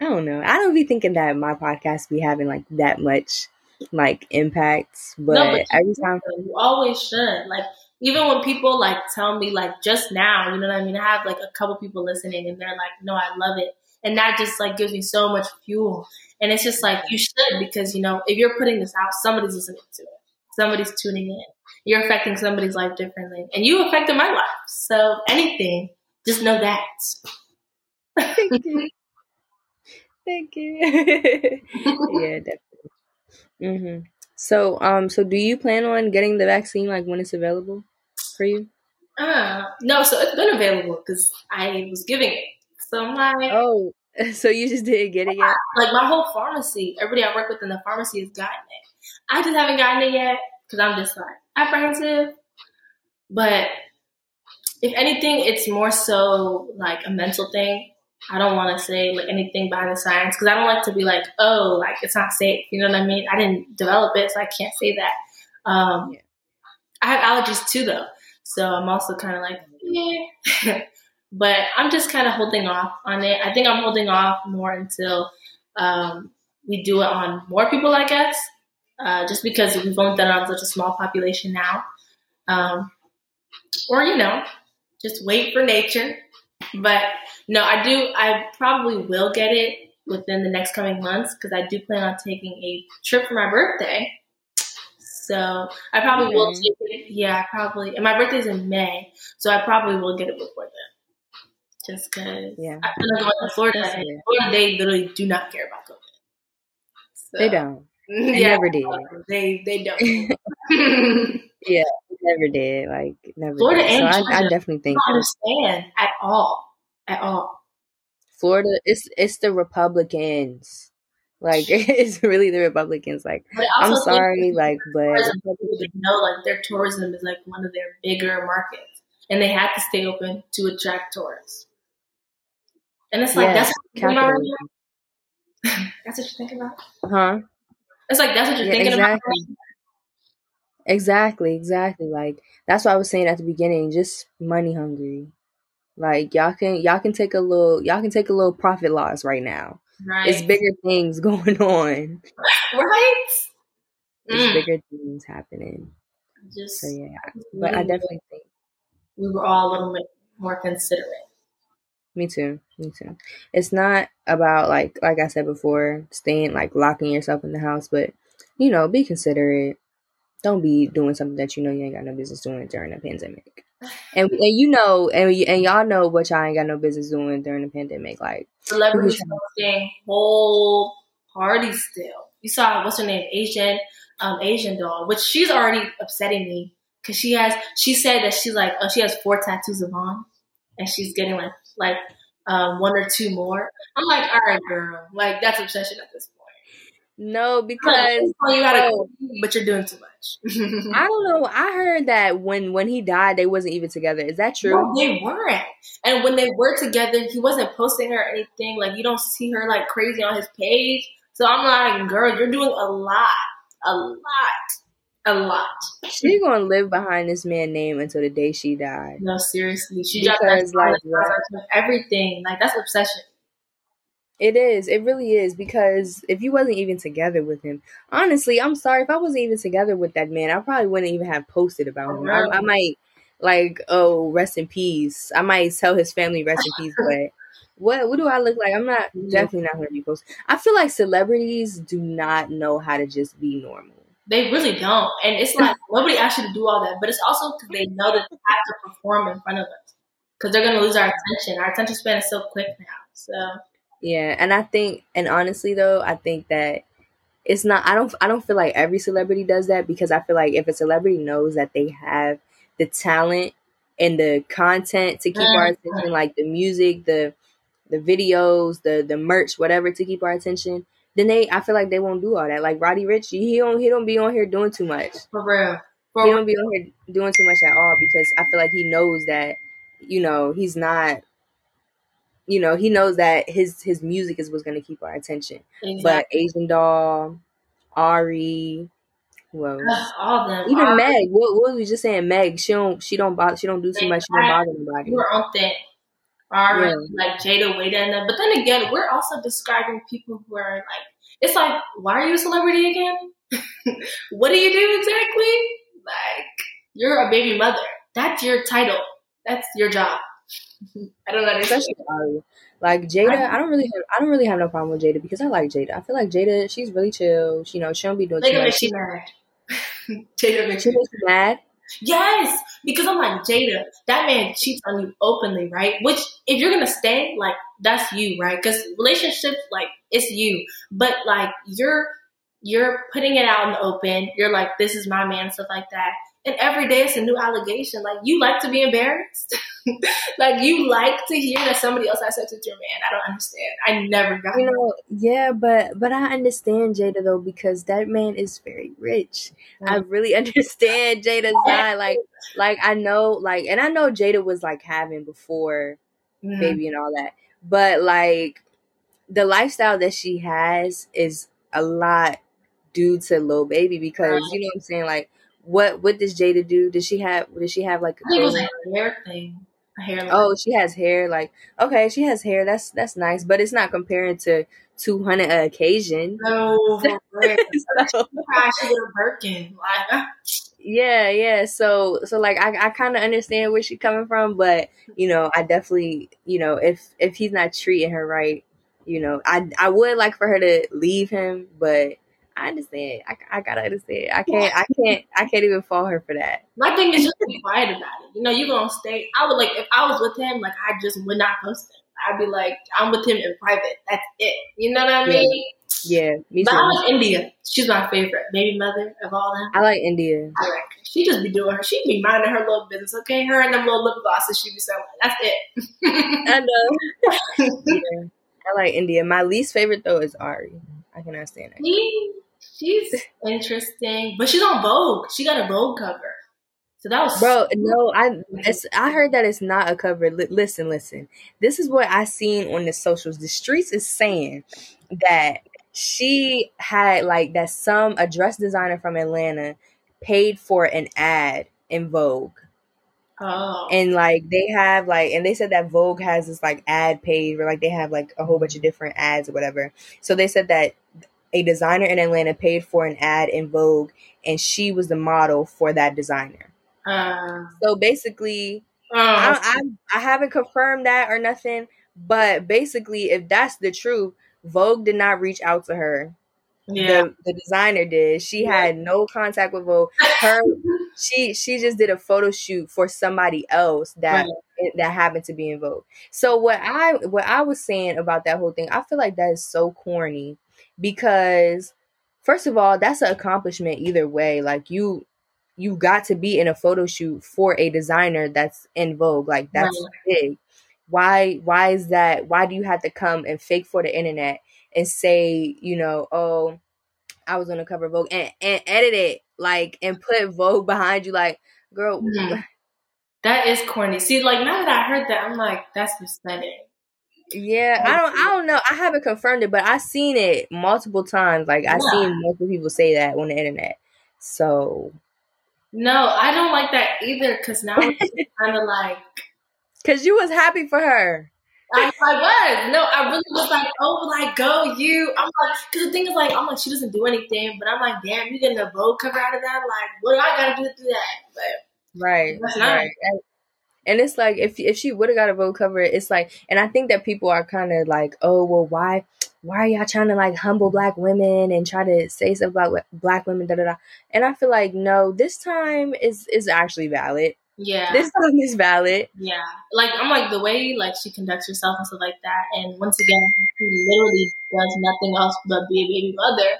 I don't know. I don't be thinking that my podcast be having like that much like impacts, but, No, but you every time, You always should. Like even when people like tell me like just now, you know what I mean? I have like a couple people listening and they're like, No, I love it. And that just like gives me so much fuel. And it's just like you should because you know, if you're putting this out, somebody's listening to it. Somebody's tuning in. You're affecting somebody's life differently. And you affected my life. So anything, just know that. [LAUGHS] thank you, [LAUGHS] thank you. [LAUGHS] yeah, definitely. Hmm So, um, so do you plan on getting the vaccine like when it's available for you? Uh, no, so it's been available because I was giving it. So I'm like, Oh, [LAUGHS] so you just didn't get it yet? like my whole pharmacy, everybody I work with in the pharmacy has gotten it. I just haven't gotten it yet because I'm just like apprehensive. But if anything, it's more so like a mental thing. I don't want to say like anything behind the science because I don't like to be like, oh, like it's not safe. You know what I mean? I didn't develop it, so I can't say that. Um, Yeah. I have allergies too, though, so I'm also kind of like, yeah. [LAUGHS] but I'm just kind of holding off on it. I think I'm holding off more until um, we do it on more people, I guess, uh, just because we've only done it on such a small population now. Um, or, you know, just wait for nature. But no, I do, I probably will get it within the next coming months because I do plan on taking a trip for my birthday. So I probably will mm-hmm. take it. Yeah, I probably. And my birthday's in May, so I probably will get it before then. Just because Yeah. I'm gonna go Florida, That's. Florida they literally do not care about COVID. So, They don't. [LAUGHS] They Yeah, never did. [LAUGHS] they they don't. [LAUGHS] Yeah, never did. Like never. Florida did. and so I, I definitely think don't understand at all, at all. Florida. It's it's the Republicans. Like [LAUGHS] it's really the Republicans. Like I'm sorry. Like, but know like their tourism is like one of their bigger markets, and they had to stay open to attract tourists. And it's like Yes, [LAUGHS] that's what you're thinking right That's what you're thinking about. Huh? It's like that's what you're Yeah, thinking exactly. about. Exactly, exactly. Like that's what I was saying at the beginning. Just money hungry. Like y'all can y'all can take a little y'all can take a little profit loss right now. Right. It's bigger things [LAUGHS] going on. right. It's Mm. bigger things happening. Just, So yeah, but I definitely think we were all a little bit more considerate. me too. Me too. It's not about like like I said before, staying like locking yourself in the house, but you know, be considerate. Don't be doing something that you know you ain't got no business doing during a pandemic. And and you know and and y'all know what y'all ain't got no business doing during the pandemic. Like Celebrities hosting whole parties still. You saw what's her name, Asian, um, Asian Doll, which she's already upsetting me because she has. She said that she's like, oh, she has four tattoos of on, and she's getting like like um, one or two more. I'm like, all right, girl, like that's obsession at this point. No, because you gotta, but you're doing too much. I don't know. I heard that when when he died, they wasn't even together. Is that true? No, they weren't. And when they were together, he wasn't posting her or anything. Like you don't see her like crazy on his page. So I'm like, girl, you're doing a lot, a lot, a lot. She gonna live behind this man's name until the day she died. No, seriously, she dropped Because like everything. Like that's obsession. It is. It really is because if you wasn't even together with him, honestly, I'm sorry if I wasn't even together with that man, I probably wouldn't even have posted about him. I, I might like, oh, rest in peace. I might tell his family rest in peace, but [LAUGHS] what what do I look like? I'm not mm-hmm. definitely not going to be posting. I feel like celebrities do not know how to just be normal. They really don't, and it's like nobody asked you to do all that. But it's also because they know that they have to perform in front of us because they're gonna lose our attention. Our attention span is so quick now. So Yeah, and I think, and honestly though, I think that it's not. I don't. I don't feel like every celebrity does that because I feel like if a celebrity knows that they have the talent and the content to keep our attention, like the music, the the videos, the the merch, whatever, to keep our attention, then they. I feel like they won't do all that. Like Roddy Ricch, he don't he don't be on here doing too much. for real, he don't be on here doing too much at all because I feel like he knows that, you know, he's not. You know, he knows that his his music is what's going to keep our attention. Exactly. But Asian Doll, Ari, who else? all of them. Even Ari. Meg. What, what was we just saying? Meg. She don't. She don't bother. She don't do too much. She don't bother anybody. We're on that. Ari, yeah. like Jada, Wayda, and them. But then again, we're also describing people who are like. It's like, why are you a celebrity again? [LAUGHS] what do you do exactly? Like, you're a baby mother. That's your title. That's your job. I don't understand. Especially Like Jada, I don't really have I don't really have no problem with Jada because I like Jada. I feel like Jada, she's really chill. She, you know, she don't be doing Jada much. She mad. [LAUGHS] Jada makes she mad. Yes, because I'm like Jada. That man cheats on you openly, right? Which, if you're gonna stay, like that's you, right? Because relationships, like it's you, but like you're you're putting it out in the open. You're like, this is my man, stuff like that. And every day it's a new allegation. Like you like to be embarrassed. [LAUGHS] like you like to hear that somebody else has sex with your man. I don't understand. I never got You know, yeah, but but I understand Jada though because that man is very rich. Mm-hmm. I really [LAUGHS] understand Jada's side. Like like I know like and I know Jada was like having before mm-hmm. baby and all that. But like the lifestyle that she has is a lot due to Lil Baby because you know what I'm saying. Like, what what does Jada do? Does she have? Does she have like? A, a hair thing. A hair. Oh, she has hair. Like, okay, she has hair. That's that's nice, but it's not comparing to two hundred a occasion. No, [LAUGHS] so, Birkin. Like, uh. yeah, yeah. So, so like, I, I kind of understand where she's coming from, but you know, I definitely, you know, if if he's not treating her right, you know, I I would like for her to leave him, but I understand. I, I gotta understand. I can't. I can't. I can't even fault her for that. My thing is just be quiet about it. You know, you gonna stay. I would like if I was with him, like I just would not post him. I'd be like, I'm with him in private. That's it. You know what I mean? Yeah, too. But I like India. She's my favorite baby mother of all them. I like India. I like her. She just be doing her. She be minding her little business. Okay, her and them little lip glosses she be selling. That's it. [LAUGHS] I know. [LAUGHS] yeah, I like India. My least favorite though is Ari. I cannot stand her. She's interesting, but she's on Vogue. She got a Vogue cover. So that was bro. No, I I heard that it's not a cover. L- listen, listen. This is what I seen on the socials. The streets is saying that she had like that some a dress designer from Atlanta paid for an ad in Vogue. Oh. And like they have like and they said that Vogue has this like ad page where like they have like a whole bunch of different ads or whatever. So they said that a designer in Atlanta paid for an ad in Vogue, and she was the model for that designer. Uh, so basically, uh, I, I, I haven't confirmed that or nothing, but basically, if that's the truth, Vogue did not reach out to her. Yeah. The, the designer did. She yeah. had no contact with Vogue. Her [LAUGHS] she she just did a photo shoot for somebody else that right. that happened to be in Vogue. So what I what I was saying about that whole thing, I feel like that is so corny because first of all, that's an accomplishment either way. Like you you got to be in a photo shoot for a designer that's in vogue. Like that's right. big. Why why is that? Why do you have to come and fake for the internet and say, you know, oh, I was on the cover of Vogue and, and edit it like and put Vogue behind you like, girl, mm-hmm. [LAUGHS] That is corny. See, like now that I heard that, I'm like, that's pathetic. Yeah, I don't I don't know. I haven't confirmed it, but I've seen it multiple times. Like I've yeah. seen multiple people say that on the internet. So No, I don't like that either because now it's [LAUGHS] kind of like Cause you was happy for her. I, I, was. No, I really was like, oh, like, go you. I'm like, because the thing is, like, I'm like, she doesn't do anything, but I'm like, damn, you getting a Vogue cover out of that? Like, what do I got to do to do that? But right, right. And it's like if if she would have got a Vogue cover, it's like, and I think that people are kind of like, oh well, why why are y'all trying to like humble black women and try to say stuff about black women, da da da? And I feel like no, this time is is actually valid. Yeah, this time is valid. Yeah, like I'm like the way like she conducts herself and stuff like that, and once again, she literally does nothing else but be a baby mother.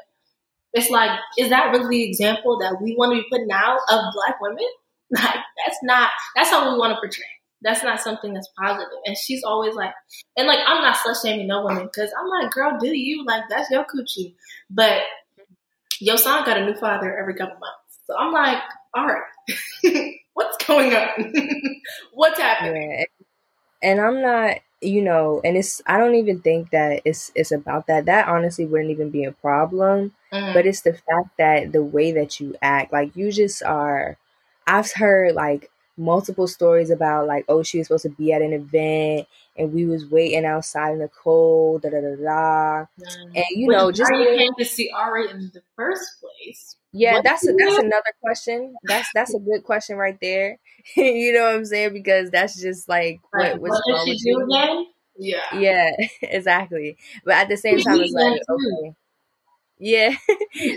It's like, is that really the example that we want to be putting out of black women? [LAUGHS] Like that's not that's how we want to portray. That's not something that's positive. And she's always like, and like I'm not slut shaming no woman because I'm like, girl, do you like that's your coochie? But your son got a new father every couple months, so I'm like, all right, [LAUGHS] what's going on? [LAUGHS] what's happening? Yeah. And I'm not, you know, and it's I don't even think that it's it's about that. That honestly wouldn't even be a problem. Mm. But it's the fact that the way that you act, like you just are I've heard like multiple stories about like, oh, she was supposed to be at an event and we was waiting outside in the cold, da da da da. Mm. And you Which know, just you came to see Ari in the first place. yeah, What that's a, that's another question. That's that's a good question right there. [LAUGHS] you know what I'm saying? Because that's just like what what did she with do again? Yeah. Yeah, [LAUGHS] exactly. But at the same time, it's like okay, yeah. [LAUGHS]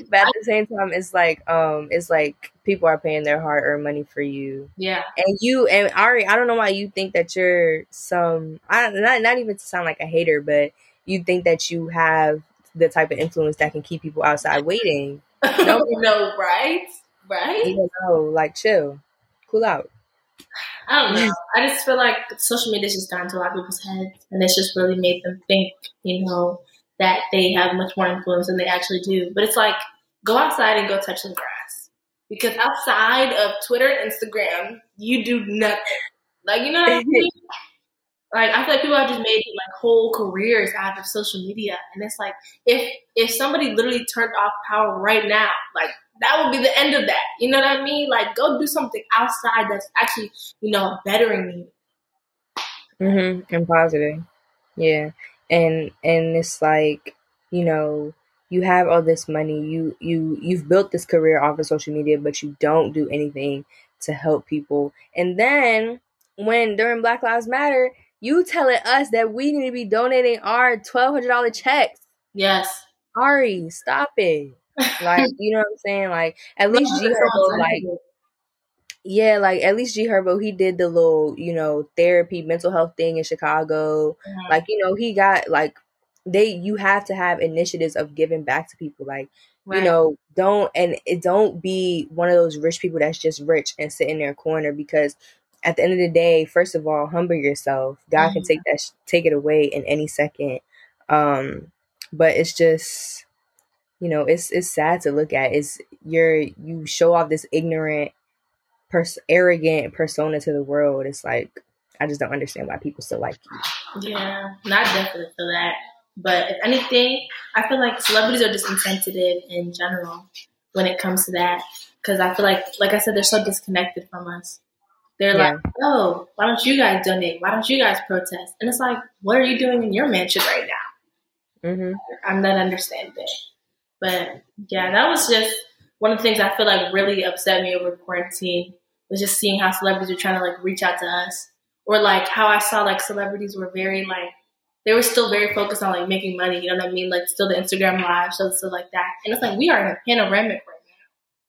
but at the same time, it's like um, it's like people are paying their hard earned money for you, Yeah. and you and Ari. I don't know why you think that you're some. I not not even to sound like a hater, but you think that you have the type of influence that can keep people outside waiting. No, [LAUGHS] no, right? Right? Even though, like, chill, cool out. I don't know. I just feel like social media's just got into a lot of people's heads, and it's just really made them think, you know, that they have much more influence than they actually do. But it's like, go outside and go touch some grass. Because outside of Twitter, Instagram, you do nothing. Like, you know what I [LAUGHS] mean? Like, I feel like people have just made like whole careers out of social media, and it's like, if if somebody literally turned off power right now, like that would be the end of that. You know what I mean? Like, go do something outside that's actually, you know, bettering you. Mm-hmm. And positive. Yeah. And and it's like, you know, you have all this money, you you you've built this career off of social media, but you don't do anything to help people. And then when during Black Lives Matter, you telling us that we need to be donating our twelve hundred dollar checks. Yes. Ari, stop it. Like, [LAUGHS] you know what I'm saying? Like at least G Herbo, like yeah, like at least G Herbo, he did the little, you know, therapy, mental health thing in Chicago. Mhm. Like, you know, he got like they you have to have initiatives of giving back to people. Like, Right. you know, don't and it don't be one of those rich people that's just rich and sit in their corner because at the end of the day, first of all, humble yourself. God can Mhm. take that sh- take it away in any second. Um but it's just you know, it's it's sad to look at. It's you're you show off this ignorant pers- arrogant persona to the world. It's like I just don't understand why people still like you. Yeah, not definitely for that. But if anything, I feel like celebrities are just insensitive in general when it comes to that. Because I feel like, like I said, they're so disconnected from us. They're Yeah. like, oh, why don't you guys donate? Why don't you guys protest? And it's like, what are you doing in your mansion right now? hmm I'm not understanding. But yeah, that was just one of the things I feel like really upset me over quarantine was just seeing how celebrities were trying to like reach out to us. Or like how I saw like celebrities were very like they were still very focused on like making money, you know what I mean? Like still the Instagram live, so stuff like that. And it's like we are in a panoramic right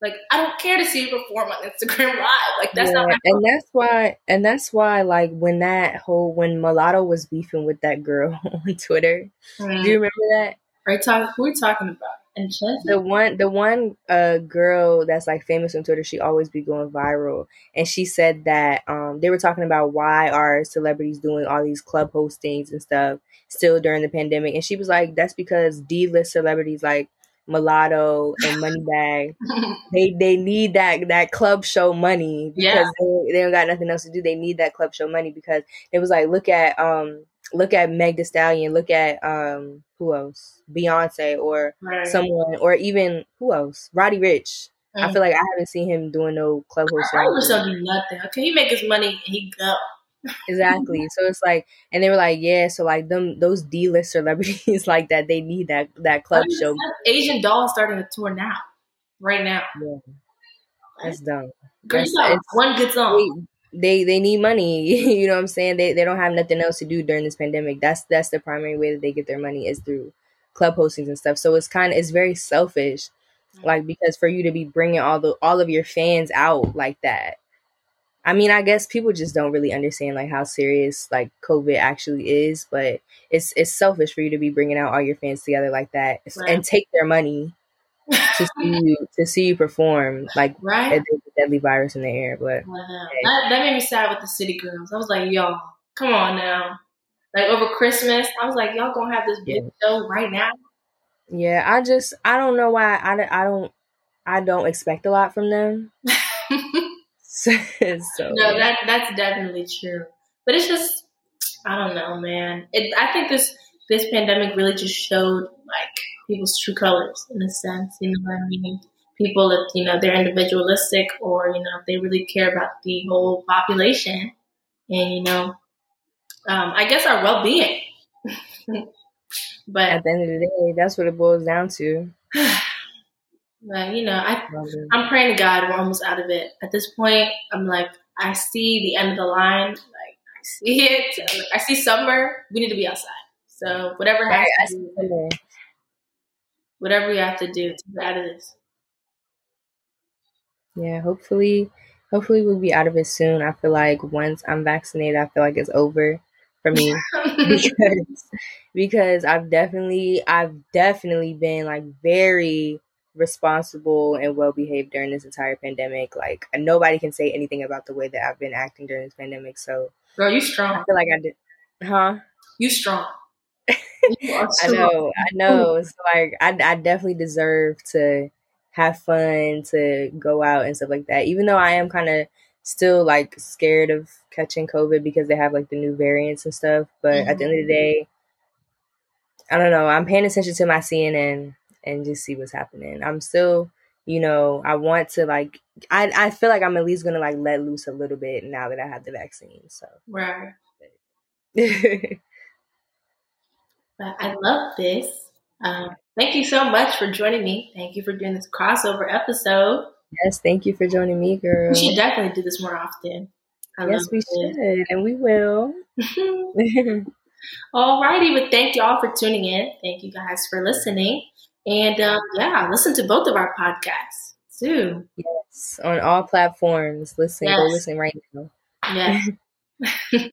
now. Like I don't care to see you perform on Instagram [LAUGHS] live. Like that's not Yeah, my and that's why, and that's why, like when that whole when Mulatto was beefing with that girl [LAUGHS] on Twitter, do mm. you remember that? Are you talking who are we talking about? And The one, the one uh girl that's like famous on Twitter, she always be going viral, and she said that um they were talking about why are celebrities doing all these club hostings and stuff still during the pandemic, and she was like, that's because D list celebrities like Mulatto and Moneybagg [LAUGHS] they they need that that club show money because Yeah. they, they don't got nothing else to do. They need that club show money because it was like look at um look at Meg Thee Stallion, look at um who else Beyonce or Right. someone or even who else Roddy Ricch. I Mhm. feel like I haven't seen him doing no club hosting. Roddy Ricch don't do nothing. Okay, he make his money and he go. Exactly. So it's like, and they were like, yeah. So like them, those D list celebrities [LAUGHS] like that, they need that that club show. Asian Doll starting a tour now, right now. Yeah, that's dumb. Girl, That's- you got one good song. They they need money. [LAUGHS] you know what I'm saying? They they don't have nothing else to do during this pandemic. That's that's the primary way that they get their money is through club hostings and stuff. So it's kind of it's very selfish, like because for you to be bringing all the all of your fans out like that. I mean, I guess people just don't really understand like how serious like COVID actually is, but it's it's selfish for you to be bringing out all your fans together like that Right. and take their money to see you to see you perform like right? there's a deadly virus in the air. But Wow. That, that made me sad with the city girls. I was like, y'all, come on now. Like over Christmas, I was like, y'all gonna have this big show right now? Yeah, I just I don't know why I, don't- I don't I don't expect a lot from them. [LAUGHS] [LAUGHS] so no, that that's definitely true. But it's just I don't know, man. It, I think this this pandemic really just showed like people's true colors in a sense. You know what I mean? People, if you know they're individualistic, or you know if they really care about the whole population, and you know, um, I guess our well being. [LAUGHS] but at the end of the day, that's what it boils down to. [SIGHS] but you know, I I'm praying to God we're almost out of it. At this point, I'm like, I see the end of the line. Like I see it. I see summer. We need to be outside. So whatever has right, to do, whatever we have to do to get out of this. Yeah, hopefully, hopefully we'll be out of it soon. I feel like once I'm vaccinated, I feel like it's over for me [LAUGHS] because because I've definitely I've definitely been like very responsible and well behaved during this entire pandemic. Like nobody can say anything about the way that I've been acting during this pandemic. So, girl, you strong. I feel like I did, huh? You strong. [LAUGHS] I know, I know. So like, I, I definitely deserve to have fun, to go out and stuff like that. Even though I am kind of still like scared of catching COVID because they have like the new variants and stuff. But mm-hmm. at the end of the mm-hmm. day, I don't know. I'm paying attention to my CNN and just see what's happening. I'm still, you know, I want to like. I I feel like I'm at least gonna like let loose a little bit now that I have the vaccine. So right. [LAUGHS] But I love this. Um, thank you so much for joining me. Thank you for doing this crossover episode. Yes, thank you for joining me, girl. We should definitely do this more often. I yes, we it. should, and we will. [LAUGHS] Alrighty, but thank y'all for tuning in. Thank you guys for listening. And um, yeah, listen to both of our podcasts too. Yes, on all platforms. Listen, yes. go listen right now. Yes. [LAUGHS]